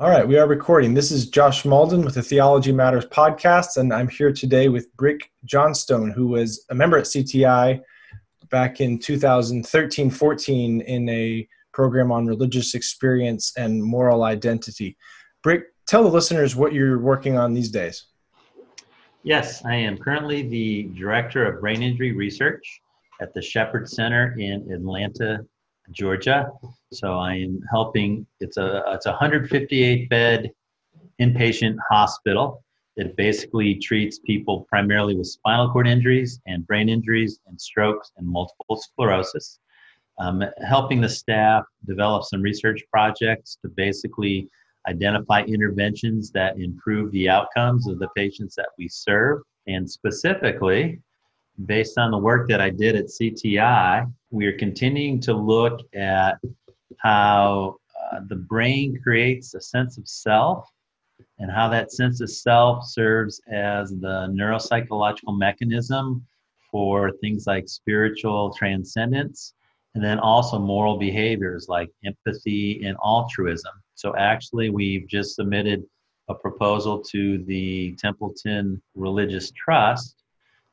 All right, we are recording. This is Josh Mauldin with the Theology Matters podcast, and I'm here today with Brick Johnstone, who was a member at CTI back in 2013 14 in a program on religious experience and moral identity. Brick, tell the listeners what you're working on these days. Yes, I am currently the Director of Brain Injury Research at the Shepherd Center in Atlanta, Georgia. So I am helping. It's a it's a 158 bed inpatient hospital. It basically treats people primarily with spinal cord injuries and brain injuries and strokes and multiple sclerosis. Um, helping the staff develop some research projects to basically identify interventions that improve the outcomes of the patients that we serve. And specifically, based on the work that I did at CTI, we are continuing to look at how uh, the brain creates a sense of self and how that sense of self serves as the neuropsychological mechanism for things like spiritual transcendence and then also moral behaviors like empathy and altruism. So, actually, we've just submitted a proposal to the Templeton Religious Trust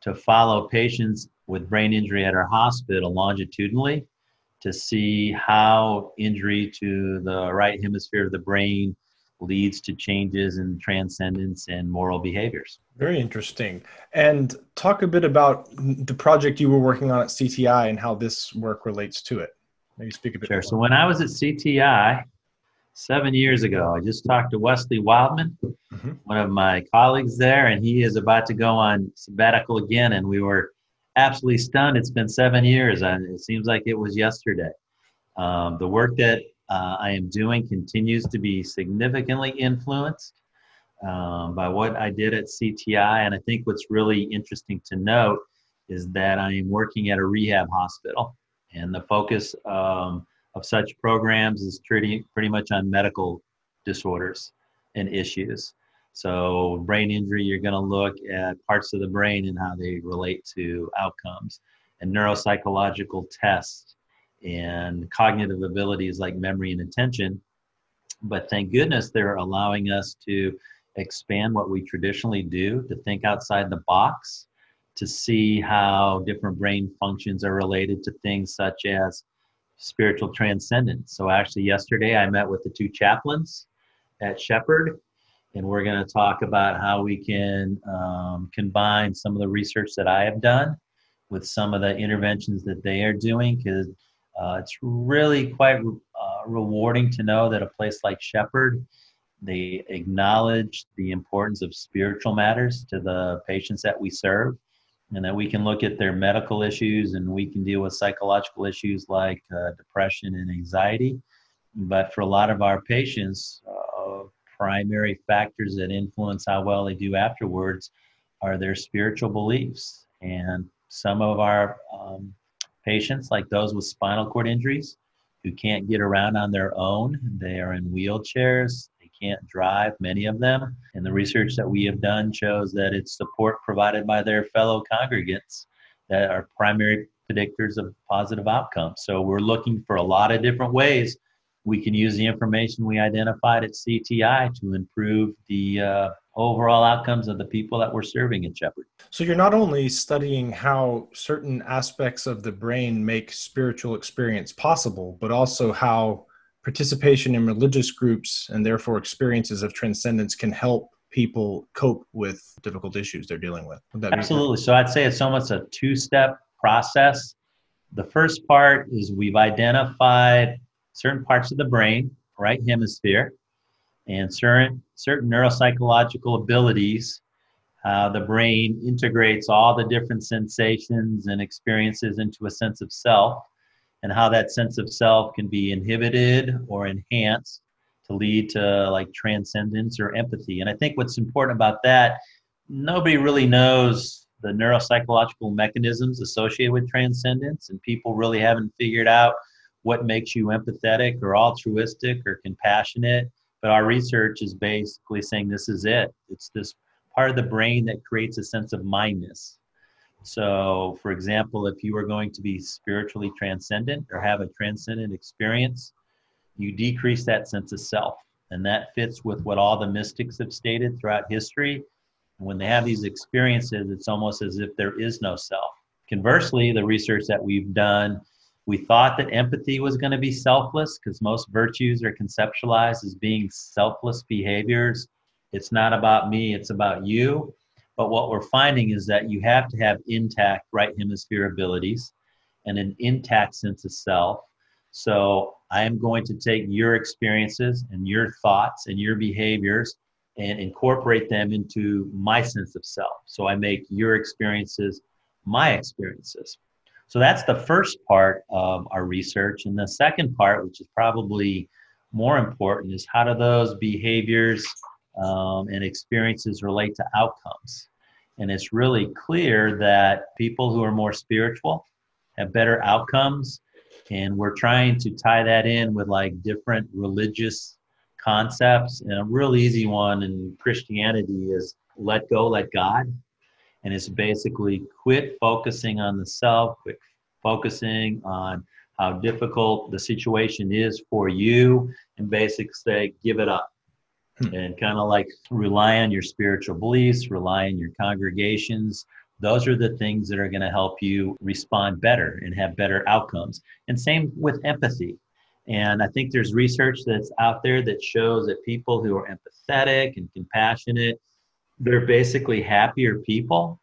to follow patients with brain injury at our hospital longitudinally to see how injury to the right hemisphere of the brain leads to changes in transcendence and moral behaviors. Very interesting. And talk a bit about the project you were working on at CTI and how this work relates to it. Maybe speak a bit. Sure. More. So when I was at CTI seven years ago, I just talked to Wesley Wildman, mm-hmm. one of my colleagues there, and he is about to go on sabbatical again. And we were absolutely stunned. It's been seven years, and it seems like it was yesterday. Um, the work that uh, I am doing continues to be significantly influenced um, by what I did at CTI. And I think what's really interesting to note is that I am working at a rehab hospital, and the focus um, of such programs is pretty, pretty much on medical disorders and issues. So, brain injury, you're going to look at parts of the brain and how they relate to outcomes, and neuropsychological tests and cognitive abilities like memory and attention. But thank goodness they're allowing us to expand what we traditionally do, to think outside the box, to see how different brain functions are related to things such as spiritual transcendence. So, actually, yesterday I met with the two chaplains at Shepherd and we're going to talk about how we can um, combine some of the research that I have done with some of the interventions that they are doing because uh, it's really quite uh, rewarding to know that a place like Shepherd they acknowledge the importance of spiritual matters to the patients that we serve and that we can look at their medical issues and we can deal with psychological issues like uh, depression and anxiety. But for a lot of our patients uh, primary factors that influence how well they do afterwards are their spiritual beliefs. And some of our um, patients, like those with spinal cord injuries, who can't get around on their own, they are in wheelchairs, they can't drive, many of them. And the research that we have done shows that it's support provided by their fellow congregants that are primary predictors of positive outcomes. So we're looking for a lot of different ways we can use the information we identified at CTI to improve the uh, overall outcomes of the people that we're serving at Shepherd. So you're not only studying how certain aspects of the brain make spiritual experience possible, but also how participation in religious groups and therefore experiences of transcendence can help people cope with difficult issues they're dealing with. Absolutely. So I'd say it's almost a two step process. The first part is we've identified certain parts of the brain, right hemisphere, and certain certain neuropsychological abilities. Uh, the brain integrates all the different sensations and experiences into a sense of self, and how that sense of self can be inhibited or enhanced to lead to like transcendence or empathy. And I think what's important about that, nobody really knows the neuropsychological mechanisms associated with transcendence, and people really haven't figured out what makes you empathetic or altruistic or compassionate. But our research is basically saying this is it. It's this part of the brain that creates a sense of mineness. So, for example, if you are going to be spiritually transcendent or have a transcendent experience, you decrease that sense of self. And that fits with what all the mystics have stated throughout history. And when they have these experiences, it's almost as if there is no self. Conversely, the research that we've done, we thought that empathy was going to be selfless because most virtues are conceptualized as being selfless behaviors. It's not about me, it's about you. But what we're finding is that you have to have intact right hemisphere abilities and an intact sense of self. So I am going to take your experiences and your thoughts and your behaviors and incorporate them into my sense of self. So I make your experiences my experiences. So that's the first part of our research. And the second part, which is probably more important, is how do those behaviors um, and experiences relate to outcomes. And it's really clear that people who are more spiritual have better outcomes. And we're trying to tie that in with like different religious concepts. And a real easy one in Christianity is let go, let God. And it's basically quit focusing on the self, quit focusing on how difficult the situation is for you, and basically say, give it up Hmm. and kind of like rely on your spiritual beliefs, rely on your congregations. Those are the things that are going to help you respond better and have better outcomes. And same with empathy. And I think there's research that's out there that shows that people who are empathetic and compassionate, they're basically happier people.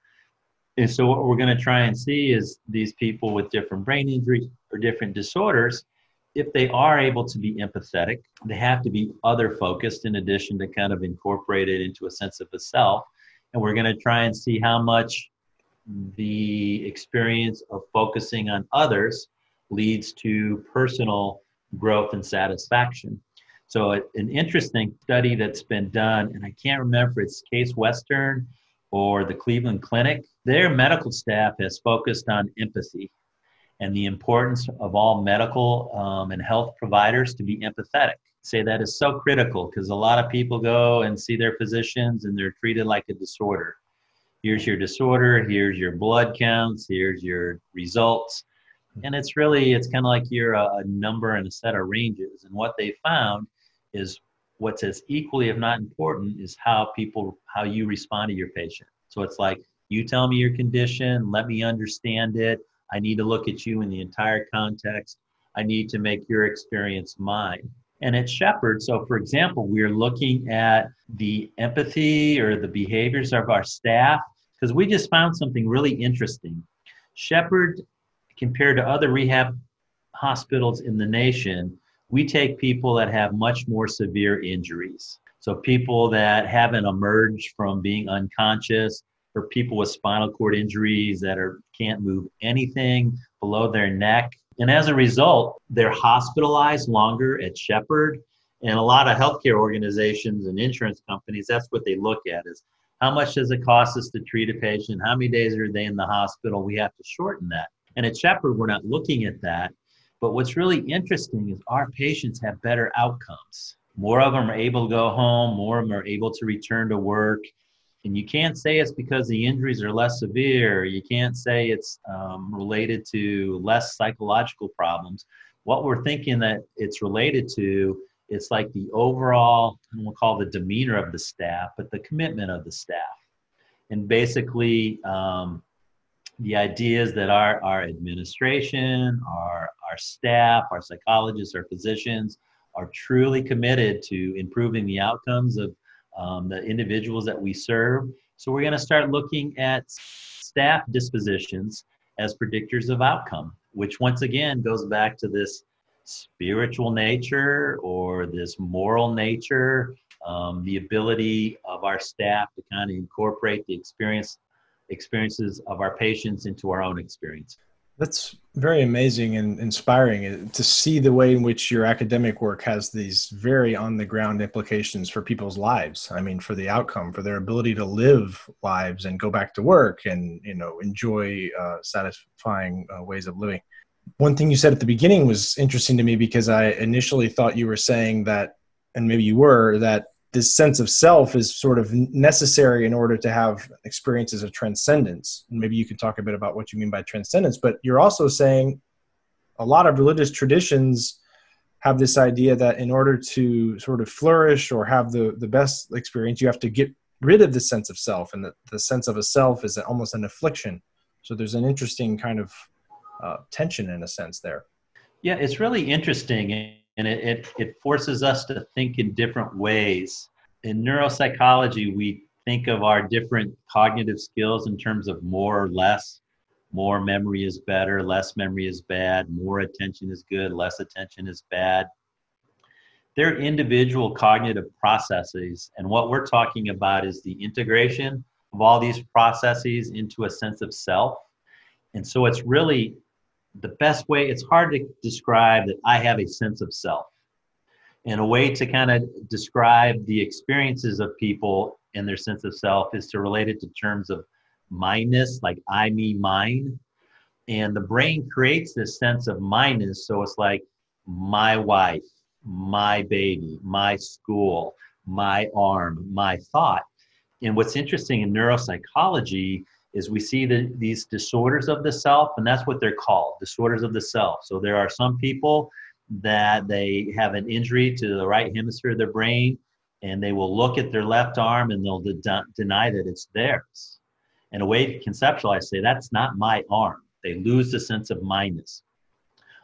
And so, what we're going to try and see is these people with different brain injuries or different disorders if they are able to be empathetic, they have to be other focused in addition to kind of incorporate it into a sense of the self. And we're going to try and see how much the experience of focusing on others leads to personal growth and satisfaction. So, an interesting study that's been done, and I can't remember if it's Case Western or the Cleveland Clinic, their medical staff has focused on empathy and the importance of all medical um, and health providers to be empathetic. Say that is so critical because a lot of people go and see their physicians and they're treated like a disorder. Here's your disorder, here's your blood counts, here's your results. And it's really, it's kind of like you're a, a number and a set of ranges. And what they found is what's as equally, if not important, is how people, how you respond to your patient. So it's like, you tell me your condition, let me understand it I need to look at you in the entire context. I need to make your experience mine. And at Shepherd, so for example, we're looking at the empathy or the behaviors of our staff because we just found something really interesting. Shepherd, compared to other rehab hospitals in the nation, we take people that have much more severe injuries. So people that haven't emerged from being unconscious, or people with spinal cord injuries that are can't move anything below their neck. And as a result, they're hospitalized longer at Shepherd. And a lot of healthcare organizations and insurance companies, that's what they look at is how much does it cost us to treat a patient? How many days are they in the hospital? We have to shorten that. And at Shepherd, we're not looking at that. But what's really interesting is our patients have better outcomes. More of them are able to go home, more of them are able to return to work and you can't say it's because the injuries are less severe. You can't say it's um, related to less psychological problems. What we're thinking that it's related to, it's like the overall, and we'll call the demeanor of the staff, but the commitment of the staff. And basically, um, the idea is that our, our administration, our, our staff, our psychologists, our physicians are truly committed to improving the outcomes of um, the individuals that we serve. So we're going to start looking at staff dispositions as predictors of outcome, which once again goes back to this spiritual nature or this moral nature, um, the ability of our staff to kind of incorporate the experience experiences of our patients into our own experience. That's very amazing and inspiring uh, to see the way in which your academic work has these very on the ground implications for people's lives. I mean, for the outcome, for their ability to live lives and go back to work and you know enjoy uh, satisfying uh, ways of living. One thing you said at the beginning was interesting to me because I initially thought you were saying that, and maybe you were that this sense of self is sort of necessary in order to have experiences of transcendence. And maybe you can talk a bit about what you mean by transcendence, but you're also saying a lot of religious traditions have this idea that in order to sort of flourish or have the the best experience, you have to get rid of the sense of self, and the, the sense of a self is almost an affliction. So there's an interesting kind of uh, tension in a sense there. Yeah, it's really interesting, and it, it it forces us to think in different ways. In neuropsychology, we think of our different cognitive skills in terms of more or less more memory is better, less memory is bad, more attention is good, less attention is bad. They're individual cognitive processes, and what we're talking about is the integration of all these processes into a sense of self. And so it's really the best way, it's hard to describe that I have a sense of self. And a way to kind of describe the experiences of people and their sense of self is to relate it to terms of mineness, like I, me, mine. And the brain creates this sense of mineness. So it's like my wife, my baby, my school, my arm, my thought. And what's interesting in neuropsychology is we see the, these disorders of the self, and that's what they're called disorders of the self. So there are some people that they have an injury to the right hemisphere of their brain, and they will look at their left arm and they'll de- deny that it's theirs and a way to conceptualize, say, that's not my arm. They lose the sense of mineness.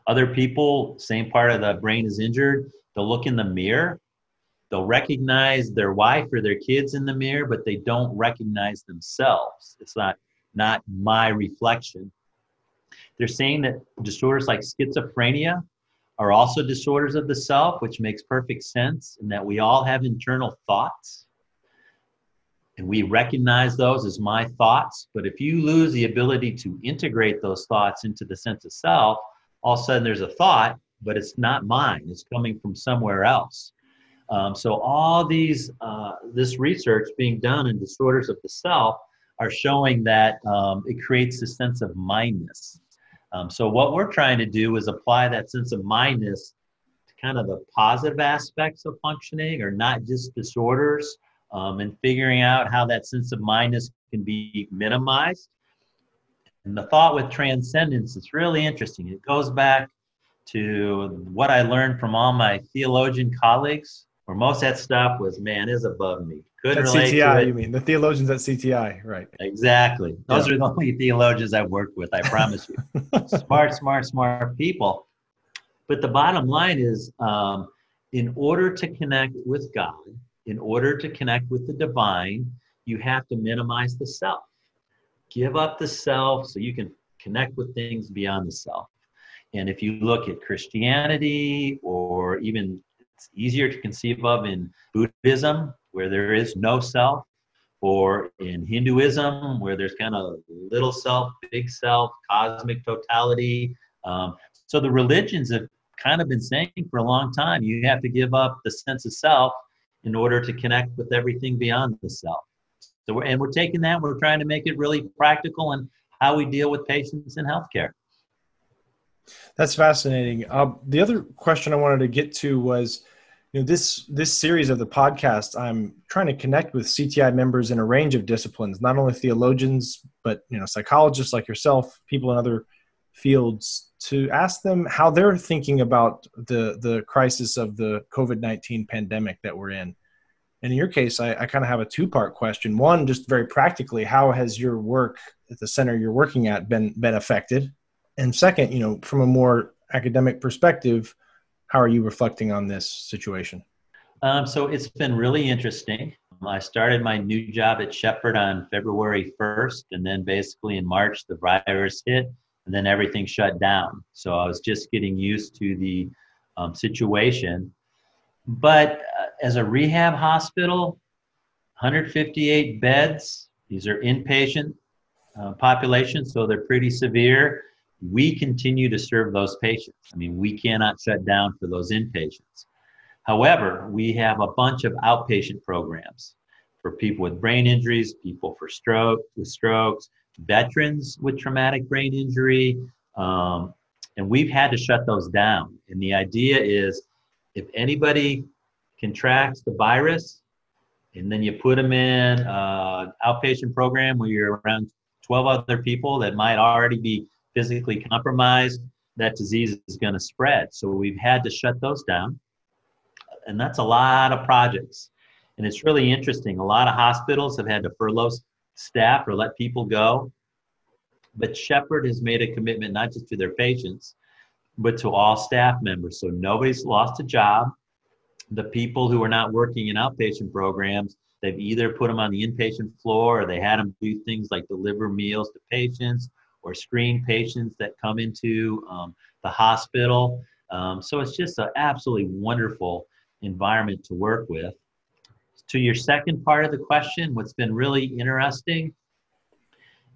Other people, same part of the brain is injured, they'll look in the mirror, they'll recognize their wife or their kids in the mirror, but they don't recognize themselves. It's not, not my reflection. They're saying that disorders like schizophrenia are also disorders of the self, which makes perfect sense, and that we all have internal thoughts and we recognize those as my thoughts. But if you lose the ability to integrate those thoughts into the sense of self, all of a sudden there's a thought, but it's not mine. It's coming from somewhere else. Um, so all these, uh, this research being done in disorders of the self are showing that um, it creates a sense of mineness. Um, so what we're trying to do is apply that sense of mineness to kind of the positive aspects of functioning, or not just disorders um, and figuring out how that sense of mineness can be minimized. And the thought with transcendence is really interesting. It goes back to what I learned from all my theologian colleagues, where most of that stuff was, man, is above me. Couldn't at relate CTI, to it. you mean the theologians at CTI, right? Exactly. Those yeah. are the only theologians I've worked with. I promise you, smart, smart, smart people. But the bottom line is, um, in order to connect with God, in order to connect with the divine, you have to minimize the self. Give up the self so you can connect with things beyond the self. And if you look at Christianity, or even it's easier to conceive of in Buddhism, where there is no self, or in Hinduism, where there's kind of little self, big self, cosmic totality. Um, so the religions have kind of been saying for a long time you have to give up the sense of self in order to connect with everything beyond the self. So, we're, and we're taking that, we're trying to make it really practical in how we deal with patients in healthcare. That's fascinating. Uh, the other question I wanted to get to was, you know, this this series of the podcast. I'm trying to connect with CTI members in a range of disciplines, not only theologians, but you know, psychologists like yourself, people in other fields, to ask them how they're thinking about the the crisis of the COVID nineteen pandemic that we're in. And in your case, I, I kind of have a two part question. One, just very practically, how has your work at the center you're working at been been affected? And second, you know, from a more academic perspective, how are you reflecting on this situation? Um, so it's been really interesting. I started my new job at Shepherd on February 1st, and then basically in March, the virus hit and then everything shut down. So I was just getting used to the um, situation. But uh, as a rehab hospital, 158 beds, these are inpatient uh, population, so they're pretty severe. We continue to serve those patients. I mean, we cannot shut down for those inpatients. However, we have a bunch of outpatient programs for people with brain injuries, people for stroke with strokes, veterans with traumatic brain injury, um, and we've had to shut those down. And the idea is if anybody contracts the virus, and then you put them in an uh, outpatient program where you're around 12 other people that might already be physically compromised, that disease is going to spread. So we've had to shut those down. And that's a lot of projects. And it's really interesting. A lot of hospitals have had to furlough staff or let people go. But Shepherd has made a commitment not just to their patients, but to all staff members. So nobody's lost a job. The people who are not working in outpatient programs, they've either put them on the inpatient floor or they had them do things like deliver meals to patients or screen patients that come into um, the hospital. Um, so it's just an absolutely wonderful environment to work with. To your second part of the question, what's been really interesting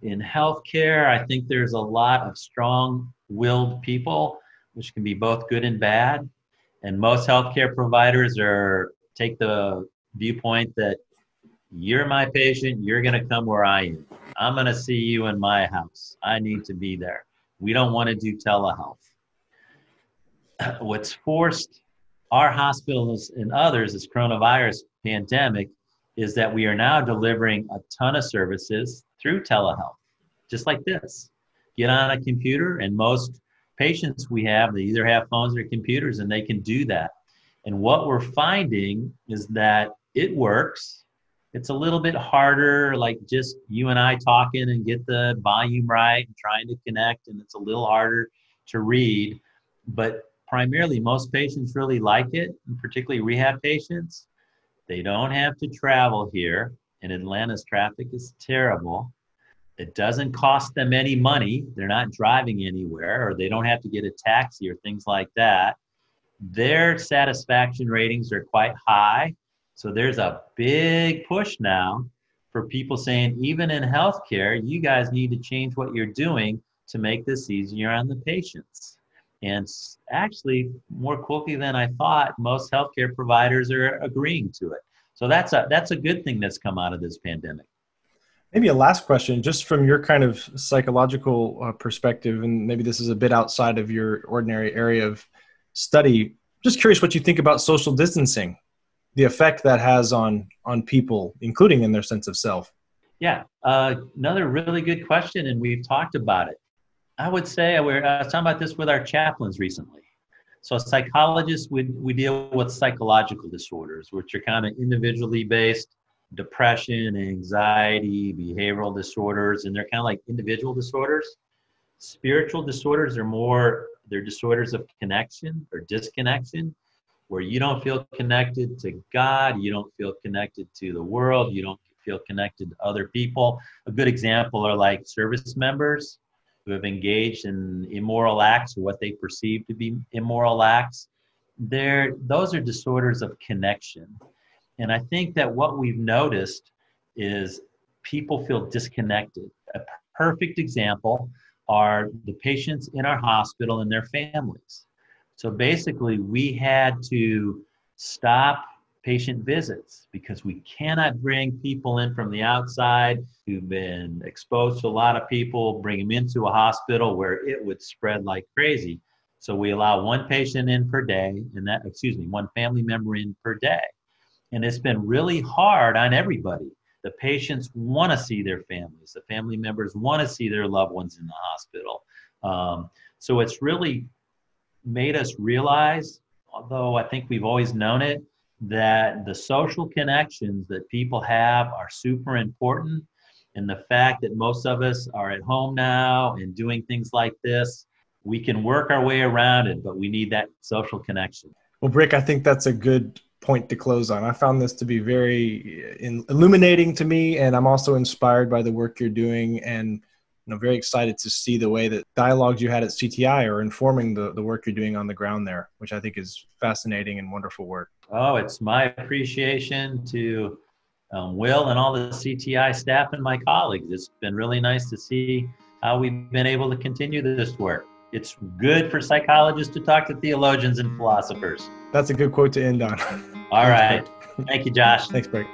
in healthcare, I think there's a lot of strong willed people, which can be both good and bad. And most healthcare providers are take the viewpoint that you're my patient, you're going to come where I am. I'm going to see you in my house. I need to be there. We don't want to do telehealth. What's forced our hospitals and others, this coronavirus pandemic, is that we are now delivering a ton of services through telehealth, just like this. Get on a computer, and most patients we have, they either have phones or computers, and they can do that. And what we're finding is that it works it's a little bit harder, like just you and I talking and get the volume right and trying to connect, and it's a little harder to read. But primarily, most patients really like it, and particularly rehab patients. They don't have to travel here, and Atlanta's traffic is terrible. It doesn't cost them any money. They're not driving anywhere, or they don't have to get a taxi or things like that. Their satisfaction ratings are quite high so there's a big push now for people saying, even in healthcare, you guys need to change what you're doing to make this easier on the patients. And actually, more quickly than I thought, most healthcare providers are agreeing to it. So that's a that's a good thing that's come out of this pandemic. Maybe a last question, just from your kind of psychological uh, perspective, and maybe this is a bit outside of your ordinary area of study. Just curious what you think about social distancing the effect that has on on people, including in their sense of self? Yeah, uh, another really good question, and we've talked about it. I would say we're uh, talking about this with our chaplains recently. So psychologists, we, we deal with psychological disorders, which are kind of individually based, depression, anxiety, behavioral disorders, and they're kind of like individual disorders. Spiritual disorders are more, they're disorders of connection or disconnection where you don't feel connected to God, you don't feel connected to the world, you don't feel connected to other people. A good example are like service members who have engaged in immoral acts or what they perceive to be immoral acts. They're, those are disorders of connection. And I think that what we've noticed is people feel disconnected. A perfect example are the patients in our hospital and their families. So basically, we had to stop patient visits because we cannot bring people in from the outside who've been exposed to a lot of people, bring them into a hospital where it would spread like crazy. So we allow one patient in per day, and that, excuse me, one family member in per day. And it's been really hard on everybody. The patients want to see their families, the family members want to see their loved ones in the hospital. Um, so it's really made us realize, although I think we've always known it, that the social connections that people have are super important. And the fact that most of us are at home now and doing things like this, we can work our way around it, but we need that social connection. Well, Brick, I think that's a good point to close on. I found this to be very uh, illuminating to me, and I'm also inspired by the work you're doing and you know, very excited to see the way that dialogues you had at CTI are informing the, the work you're doing on the ground there, which I think is fascinating and wonderful work. Oh, it's my appreciation to um, Will and all the CTI staff and my colleagues. It's been really nice to see how we've been able to continue this work. It's good for psychologists to talk to theologians and philosophers. That's a good quote to end on. All right. Thank you, Josh. Thanks, Brick.